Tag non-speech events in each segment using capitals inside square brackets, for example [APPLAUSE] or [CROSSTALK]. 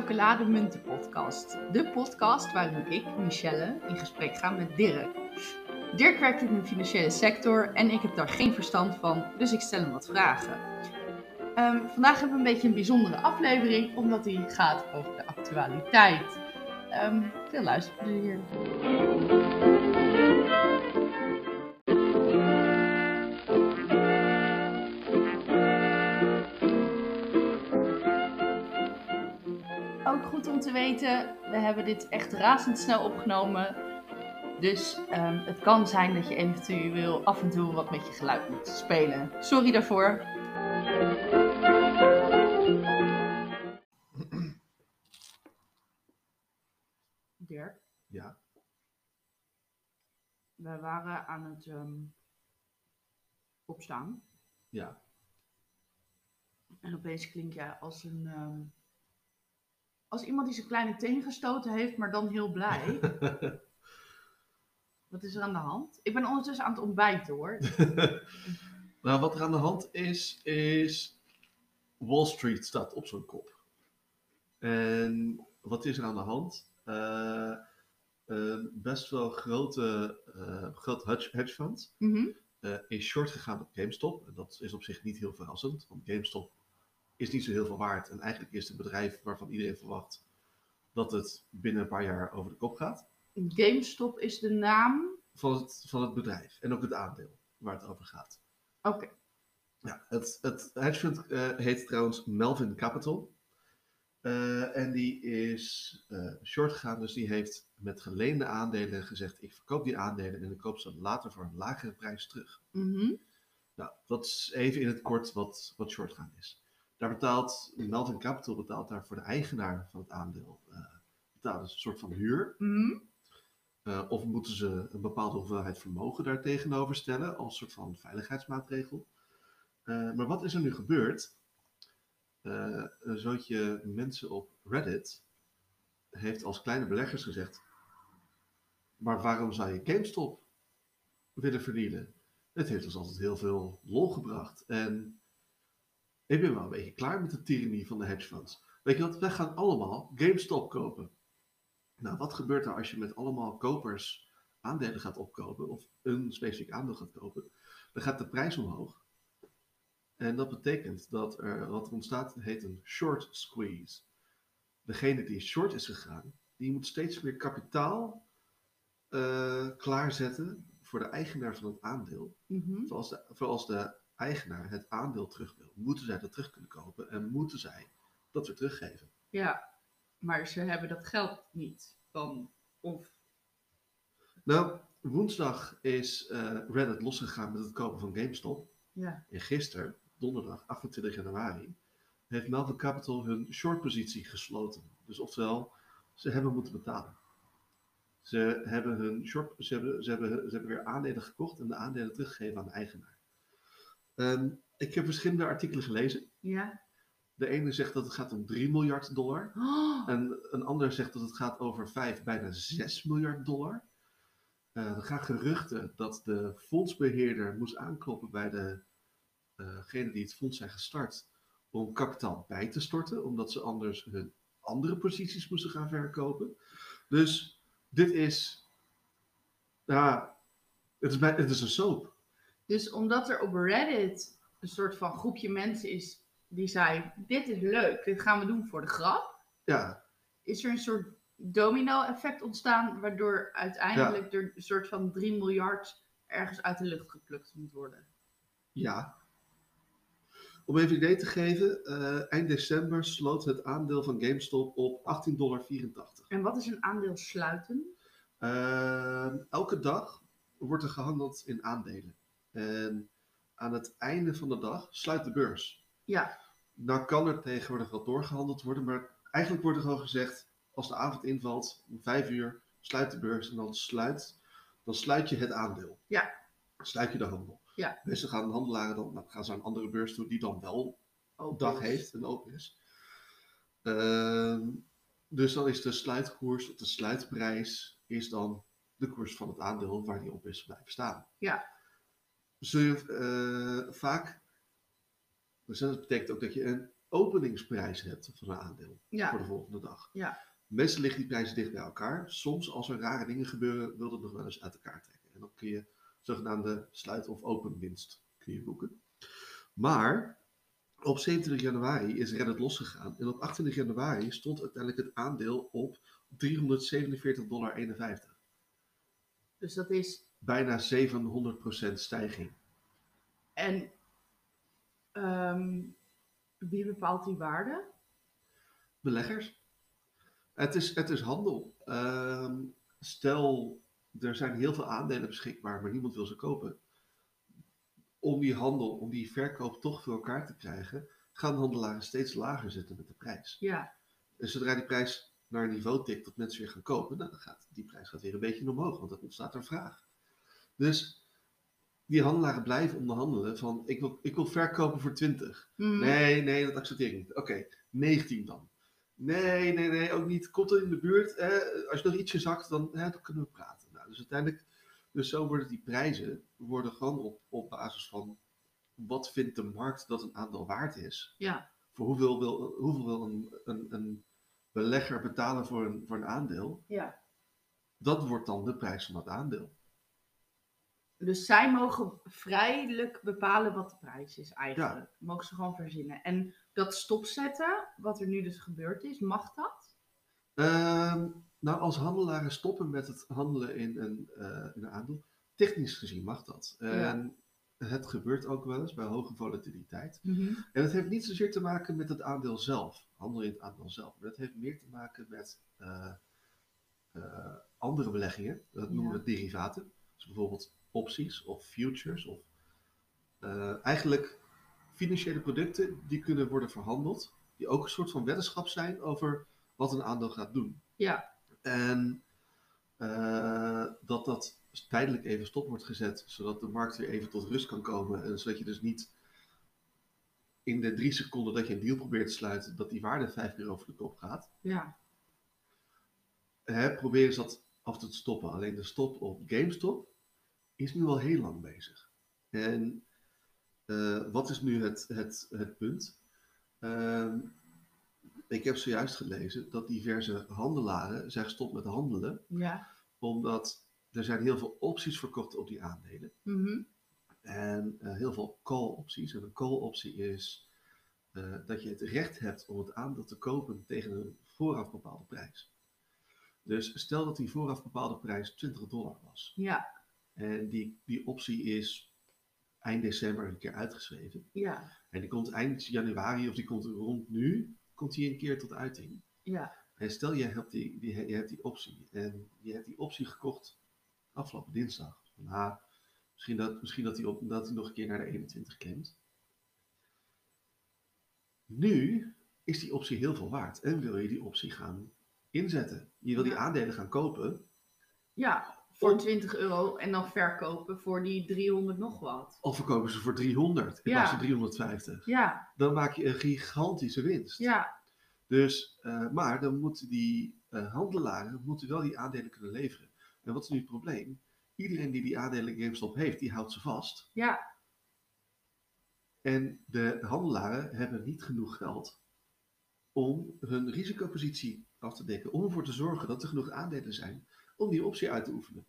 Chocolademunten podcast. De podcast waarin ik, Michelle, in gesprek ga met Dirk. Dirk werkt in de financiële sector en ik heb daar geen verstand van, dus ik stel hem wat vragen. Ehm, vandaag hebben we een beetje een bijzondere aflevering, omdat die gaat over de actualiteit. Ehm, veel luisterplezier. Ook goed om te weten, we hebben dit echt razendsnel opgenomen. Dus ehm, het kan zijn dat je eventueel af en toe wat met je geluid moet spelen. Sorry daarvoor. Dirk, Ja, we waren aan het ehm, opstaan. ja. En opeens klink jij als een. ehm, als iemand die zijn kleine teen gestoten heeft, maar dan heel blij. [LAUGHS] Wat is er aan de hand? Ik ben ondertussen aan het ontbijten hoor. [LAUGHS] nou, wat er aan de hand is, is Wall Street staat op zo'n kop. En wat is er aan de hand? Eh, een best wel grote, eh groot hedge, fund Mhm. eh, is short gegaan op GameStop. En dat is op zich niet heel verrassend, want GameStop is niet zo heel veel waard. En eigenlijk is het een bedrijf waarvan iedereen verwacht dat het binnen een paar jaar over de kop gaat. GameStop is de naam. Van het, van het bedrijf en ook het aandeel waar het over gaat. Oké. Ja, het, het hedge fund eh, heet trouwens Melvin Capital. Eh, en die is eh, short gegaan, dus die heeft met geleende aandelen gezegd: ik verkoop die aandelen en ik koop ze later voor een lagere prijs terug. Mhm. Nou, dat is even in het kort wat, wat short gaan is. Daar betaalt Melvin Capital betaalt daar voor de eigenaar van het aandeel eh betaalt een soort van huur. Mhm. Eh, of moeten ze een bepaalde hoeveelheid vermogen daar tegenover stellen als soort van veiligheidsmaatregel. Eh, maar wat is er nu gebeurd? Eh, een zootje mensen op Reddit heeft als kleine beleggers gezegd: Maar waarom zou je GameStop willen verdienen? Het heeft ons altijd heel veel lol gebracht. En ik ben wel een beetje klaar met de tyrannie van de hedge funds. Weet je wat, wij gaan allemaal GameStop kopen. Nou, wat gebeurt er als je met allemaal kopers aandelen gaat opkopen, of een specifiek aandeel gaat kopen? Dan gaat de prijs omhoog. En dat betekent dat er wat er ontstaat, heet een short squeeze. Degene die short is gegaan, die moet steeds meer kapitaal eh, klaarzetten voor de eigenaar van het aandeel. Mhm. Voor als, de, voor als de eigenaar het aandeel terug wil, moeten zij dat terug kunnen kopen en moeten zij dat weer teruggeven. Ja, maar ze hebben dat geld niet. Dan, of. Nou, woensdag is eh, Reddit losgegaan met het kopen van GameStop. Ja. En gisteren, donderdag 28 januari, heeft Melvin Capital hun shortpositie gesloten. Dus oftewel, ze hebben moeten betalen. Ze hebben, hun short, ze, hebben, ze, hebben, ze hebben weer aandelen gekocht en de aandelen teruggegeven aan de eigenaar. Ehm, ik heb verschillende artikelen gelezen. Ja. De ene zegt dat het gaat om 3 miljard dollar. Oh, En een ander zegt dat het gaat over 5, bijna 6 miljard dollar. Eh, er gaan geruchten dat de fondsbeheerder moest aankloppen bij de, eh, die het fonds zijn gestart. Om kapitaal bij te storten, omdat ze anders hun andere posities moesten gaan verkopen. Dus dit is. Ja, het is, het is een soap. Dus omdat er op Reddit een soort van groepje mensen is die zei: Dit is leuk, dit gaan we doen voor de grap. Ja, Is er een soort domino-effect ontstaan, waardoor uiteindelijk er een soort van 3 miljard ergens uit de lucht geplukt moet worden. Ja. Om even een idee te geven, eh, eind december sloot het aandeel van GameStop op 18,84 dollar. En wat is een aandeel sluiten? Ehm, elke dag wordt er gehandeld in aandelen. En aan het einde van de dag sluit de beurs. Ja, Nou kan er tegenwoordig wel doorgehandeld worden, maar eigenlijk wordt er gewoon gezegd, als de avond invalt, om vijf uur, sluit de beurs en dan sluit, dan sluit je het aandeel. Ja. Sluit je de handel. Ja. Meestal gaan de handelaren dan, nou, gaan ze aan een andere beurs toe, die dan wel ook dag dus. heeft en open is. Ehm, dus dan is de sluitkoers of de sluitprijs is dan de koers van het aandeel waar die op is blijven staan. Ja. Zul je eh, vaak, dus dat betekent ook dat je een openingsprijs hebt van een aandeel voor de volgende dag. Ja. Meestal liggen die prijzen dicht bij elkaar. Soms, als er rare dingen gebeuren, wil het nog wel eens uit elkaar trekken. En dan kun je zogenaamde sluit- of openwinst kun je boeken. Maar op 27 januari is Reddit losgegaan. En op 28 januari stond uiteindelijk het aandeel op 347,51 dollar. dus dat is. Bijna 700% stijging. En ehm, wie bepaalt die waarde? beleggers. Het is, het is handel. Ehm, stel, er zijn heel veel aandelen beschikbaar, maar niemand wil ze kopen. Om die handel, om die verkoop toch voor elkaar te krijgen, gaan handelaren steeds lager zetten met de prijs. Ja, En zodra die prijs naar een niveau tikt dat mensen weer gaan kopen, nou, dan gaat die prijs gaat weer een beetje omhoog, want dan ontstaat er vraag. Dus die handelaren blijven onderhandelen van ik wil, ik wil verkopen voor 20. Mhm. Nee, nee, dat accepteer ik niet. Oké, 19 dan. Nee, nee, nee, ook niet. Komt er in de buurt. Hè? Als je nog ietsje zakt, dan, hè, dan kunnen we praten. Nou, dus uiteindelijk, dus zo worden die prijzen worden gewoon op, op basis van wat vindt de markt dat een aandeel waard is. ja, Voor hoeveel wil, hoeveel wil een, een, een belegger betalen voor een, voor een aandeel. ja. Dat wordt dan de prijs van dat aandeel. Dus zij mogen vrijelijk bepalen wat de prijs is eigenlijk. Mogen ze gewoon verzinnen. En dat stopzetten, wat er nu dus gebeurd is, mag dat? Ehm, nou, als handelaren stoppen met het handelen in een, eh, in een aandeel, technisch gezien mag dat. En het gebeurt ook wel eens bij hoge volatiliteit. En het heeft niet zozeer te maken met het aandeel zelf, handel in het aandeel zelf. Maar het heeft meer te maken met eh, eh, andere beleggingen. Dat noemen Ja. we derivaten. Dus bijvoorbeeld opties of futures. Of, eh, eigenlijk financiële producten die kunnen worden verhandeld. Die ook een soort van weddenschap zijn over wat een aandeel gaat doen. Ja. En eh, dat dat tijdelijk even stop wordt gezet, zodat de markt weer even tot rust kan komen. En zodat je dus niet in de drie seconden dat je een deal probeert te sluiten, dat die waarde vijf keer over de kop gaat. Ja, Hè, proberen ze dat af te stoppen. Alleen de stop op GameStop is nu al heel lang bezig. En eh, wat is nu het, het, het punt? Ehm, ik heb zojuist gelezen dat diverse handelaren zijn gestopt met handelen, ja. omdat er zijn heel veel opties verkocht op die aandelen. Mhm. En eh, heel veel call-opties. En een call-optie is eh, dat je het recht hebt om het aandeel te kopen tegen een vooraf bepaalde prijs. Dus stel dat die vooraf bepaalde prijs 20 dollar was. Ja, En die, die optie is eind december een keer uitgeschreven. ja, En die komt eind januari of die komt rond nu, komt die een keer tot uiting. ja. En stel je hebt die, die, je hebt die optie en je hebt die optie gekocht afgelopen dinsdag. Nou, misschien dat, misschien dat, die, op, dat die nog een keer naar de 21 klimt. Nu is die optie heel veel waard en wil je die optie gaan inzetten. Je wil die aandelen gaan kopen Ja, voor Om- 20 euro en dan verkopen voor die 300 nog wat. of verkopen ze voor 300 in Ja. plaats van 350. Ja, Dan maak je een gigantische winst. ja, Dus, eh, maar dan moeten die eh, handelaren moeten wel die aandelen kunnen leveren. En wat is nu het probleem? Iedereen die die aandelen GameStop heeft, die houdt ze vast. ja, En de handelaren hebben niet genoeg geld om hun risicopositie af te dekken. Om ervoor te zorgen dat er genoeg aandelen zijn om die optie uit te oefenen.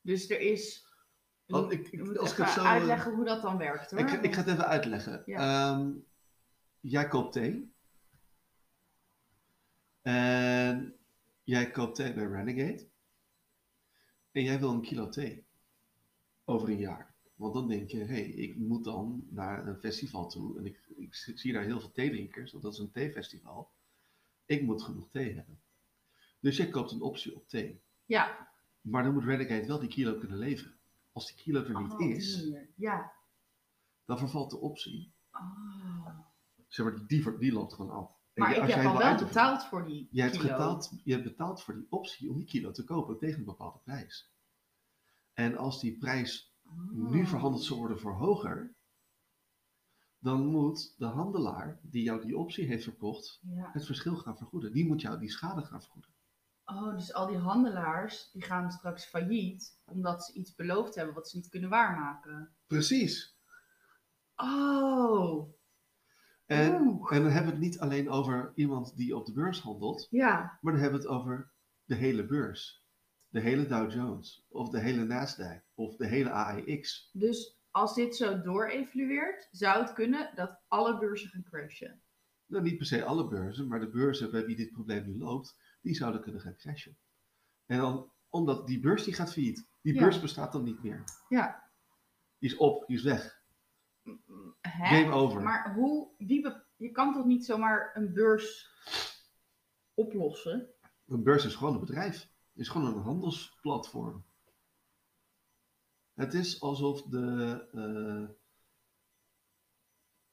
dus er is... Want ik- ik- als ik even het zo, uitleggen hoe dat dan werkt hoor. Ik, ga- ik ga het even uitleggen. Ehm, jij koopt thee. En jij koopt thee bij Renegade. En jij wil een kilo thee. Over een jaar. Want dan denk je, hé, hey, ik moet dan naar een festival toe. En ik, ik zie daar heel veel theedrinkers, want dat is een theefestival. Ik moet genoeg thee hebben. Dus jij koopt een optie op thee. Ja. Maar dan moet Renegade wel die kilo kunnen leveren. Als die kilo er niet Oh, is. Ja. dan vervalt de optie. Oh. Zeg maar, die, die, loopt gewoon af. Maar je- ik als heb jij al wel betaald voor die Je hebt, betaald, je hebt betaald voor die optie om die kilo te kopen tegen een bepaalde prijs. En als die prijs nu Oh. verhandeld zou worden voor hoger, dan moet de handelaar die jou die optie heeft verkocht Ja. het verschil gaan vergoeden. Die moet jou die schade gaan vergoeden. Oh, dus al die handelaars die gaan straks failliet omdat ze iets beloofd hebben wat ze niet kunnen waarmaken. Precies. Oh. En, Oeh. en dan hebben we het niet alleen over iemand die op de beurs handelt, Ja, maar dan hebben we het over de hele beurs. De hele Dow Jones, of de hele Nasdaq, of de hele AEX. dus als dit zo door-evolueert, zou het kunnen dat alle beurzen gaan crashen. Nou, niet per se alle beurzen, maar de beurzen bij wie dit probleem nu loopt, die zouden kunnen gaan crashen. En dan, omdat die beurs die gaat failliet. Die Ja. beurs bestaat dan niet meer. Ja. Die is op, die is weg. Hè? Game over. Maar hoe, wie je kan toch niet zomaar een beurs oplossen? Een beurs is gewoon een bedrijf. Is gewoon een handelsplatform. Het is alsof de.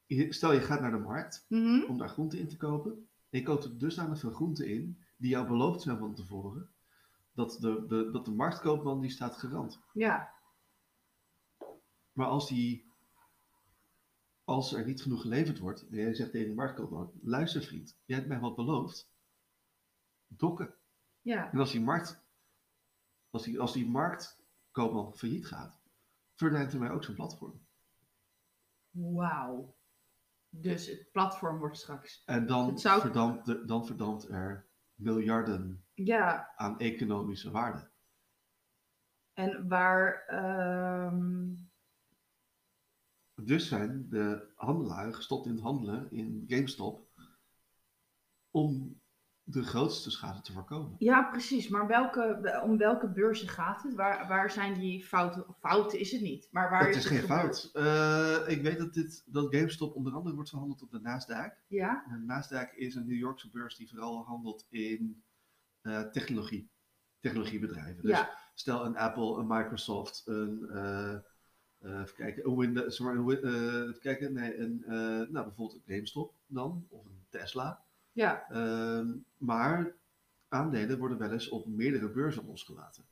eh, stel je gaat naar de markt Mhm. om daar groenten in te kopen. En je koopt er dusdanig veel groenten in die jou beloofd zijn van tevoren. Dat de, de, dat de marktkoopman die staat garant. Ja, Maar als, die, als er niet genoeg geleverd wordt, en jij zegt tegen de marktkoopman: luister vriend, jij hebt mij wat beloofd. Dokken. Ja. En als die, markt, als die, als die marktkoopman failliet gaat, verdwijnt er mij ook zijn platform. Wauw. Dus het platform wordt straks. En dan, zou- verdampt, de- dan verdampt er miljarden Ja, aan economische waarde. en waar. ehm, Dus zijn de handelaren gestopt in het handelen in GameStop om de grootste schade te voorkomen. Ja, precies. Maar welke, om welke beurzen gaat het? Waar, waar zijn die fouten? Fouten is het niet. Maar waar Het is is geen fout. Eh, ik weet dat, dit, dat GameStop onder andere wordt verhandeld op de Nasdaq. Ja, En Nasdaq is een New Yorkse beurs die vooral handelt in eh, technologie. Technologiebedrijven. Dus ja, stel een Apple, een Microsoft, een, eh, even kijken, een Windows, sorry, een, even kijken, nee, een, nou bijvoorbeeld een GameStop dan, of een Tesla. Ja, Ehm, maar aandelen worden wel eens op meerdere beurzen losgelaten.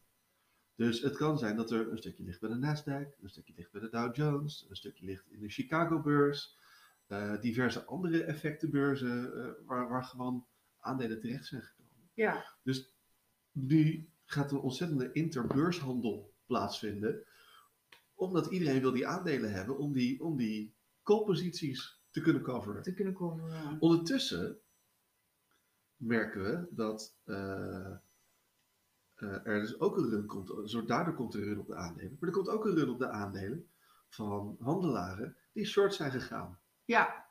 Dus het kan zijn dat er een stukje ligt bij de Nasdaq, een stukje ligt bij de Dow Jones, een stukje ligt in de Chicago-beurs, eh, diverse andere effectenbeurzen eh, waar, waar gewoon aandelen terecht zijn gekomen. ja. Dus nu gaat er een ontzettende interbeurshandel plaatsvinden, omdat iedereen wil die aandelen hebben om die, om die koopposities te kunnen coveren. Te kunnen komen. Ondertussen merken we dat eh, eh, er dus ook een run komt. Zo, daardoor komt er een run op de aandelen. Maar er komt ook een run op de aandelen van handelaren die short zijn gegaan. Ja.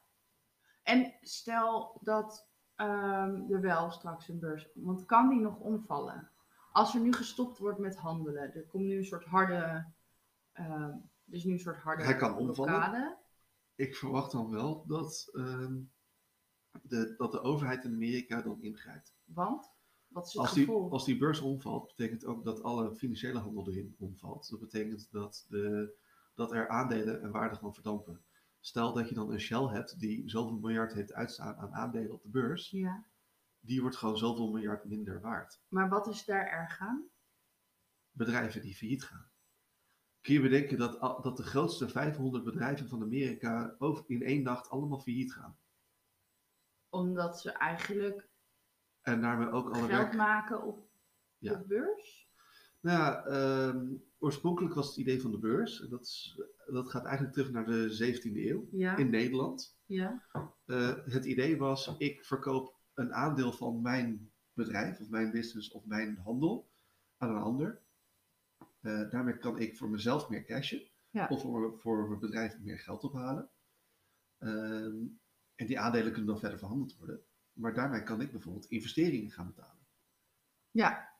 En stel dat ehm, er wel straks een beurs. Want kan die nog omvallen? Als er nu gestopt wordt met handelen, er komt nu een soort harde. ehm dus nu een soort harde Hij kan omvallen. Ik verwacht dan wel dat, ehm, de, dat de overheid in Amerika dan ingrijpt. Want? Wat is het Als die, als die beurs omvalt, betekent ook dat alle financiële handel erin omvalt. Dat betekent dat, de, dat er aandelen en waarde gaan verdampen. Stel dat je dan een Shell hebt die zoveel miljard heeft uitstaan aan aandelen op de beurs. Ja. Die wordt gewoon zoveel miljard minder waard. Maar wat is daar erg aan? Bedrijven die failliet gaan. Kun je bedenken dat, dat de grootste 500 bedrijven van Amerika over in één nacht allemaal failliet gaan. Omdat ze eigenlijk En daarmee ook alle geld werk... maken op Ja. de beurs? Nou ja, ehm, oorspronkelijk was het idee van de beurs. en Dat, is, dat gaat eigenlijk terug naar de 17e eeuw Ja. in Nederland. ja. Eh, het idee was, ik verkoop een aandeel van mijn bedrijf, of mijn business, of mijn handel aan een ander. Eh, daarmee kan ik voor mezelf meer cashen, Ja. of voor, voor mijn bedrijf meer geld ophalen. Ehm, en die aandelen kunnen dan verder verhandeld worden. Maar daarmee kan ik bijvoorbeeld investeringen gaan betalen. ja.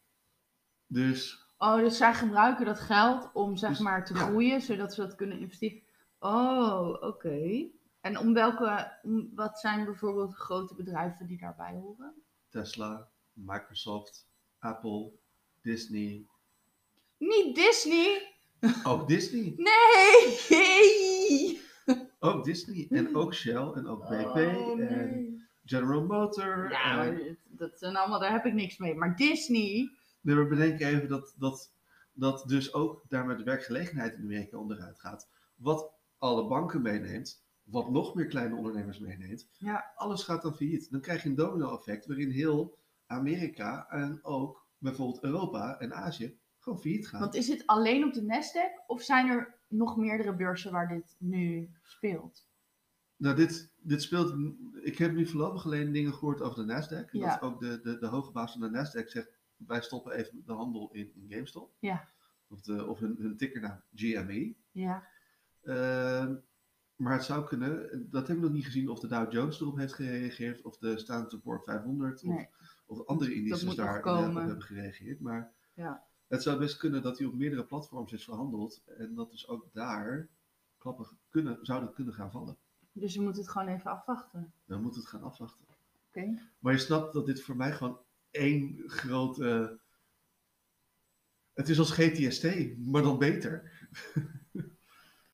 Dus Oh, dus zij gebruiken dat geld om zeg Dus- maar te ja. groeien, zodat ze dat kunnen investeren. Oh, oké. En om welke, om, wat zijn bijvoorbeeld grote bedrijven die daarbij horen? Tesla, Microsoft, Apple, Disney. Niet Disney! Ook Disney. Nee! [LAUGHS] Ook Disney. En ook Shell. En ook BP. Oh, En. General Motor. Ja, en- maar dat- dat zijn allemaal, daar heb ik niks mee. Maar Disney, Nee, maar bedenk even dat, dat, dat dus ook daarmee de werkgelegenheid in Amerika onderuit gaat. Wat alle banken meeneemt, wat nog meer kleine ondernemers meeneemt, Ja. alles gaat dan failliet. Dan krijg je een domino-effect waarin heel Amerika en ook bijvoorbeeld Europa en Azië gewoon failliet gaan. want is het alleen op de Nasdaq of zijn er nog meerdere beurzen waar dit nu speelt? Nou, dit, dit speelt. Ik heb nu voorlopig alleen dingen gehoord over de Nasdaq. En Ja. Dat ook de, de, de hoge baas van de Nasdaq zegt: wij stoppen even de handel in, in GameStop. Ja. Of, de, of hun, hun tickernaam GME. Ja. Ehm, maar het zou kunnen, dat heb ik nog niet gezien, of de Dow Jones erop heeft gereageerd, of de Standard Poor's 500, Nee. of, of andere indices daar hebben gereageerd. Maar Ja. Het zou best kunnen dat hij op meerdere platforms is verhandeld en dat dus ook daar klappen kunnen, zouden kunnen gaan vallen. Dus we moeten het gewoon even afwachten. Dan moet het gaan afwachten. Oké. Maar je snapt dat dit voor mij gewoon één grote. Het is als GTST, maar dan beter. [LAUGHS]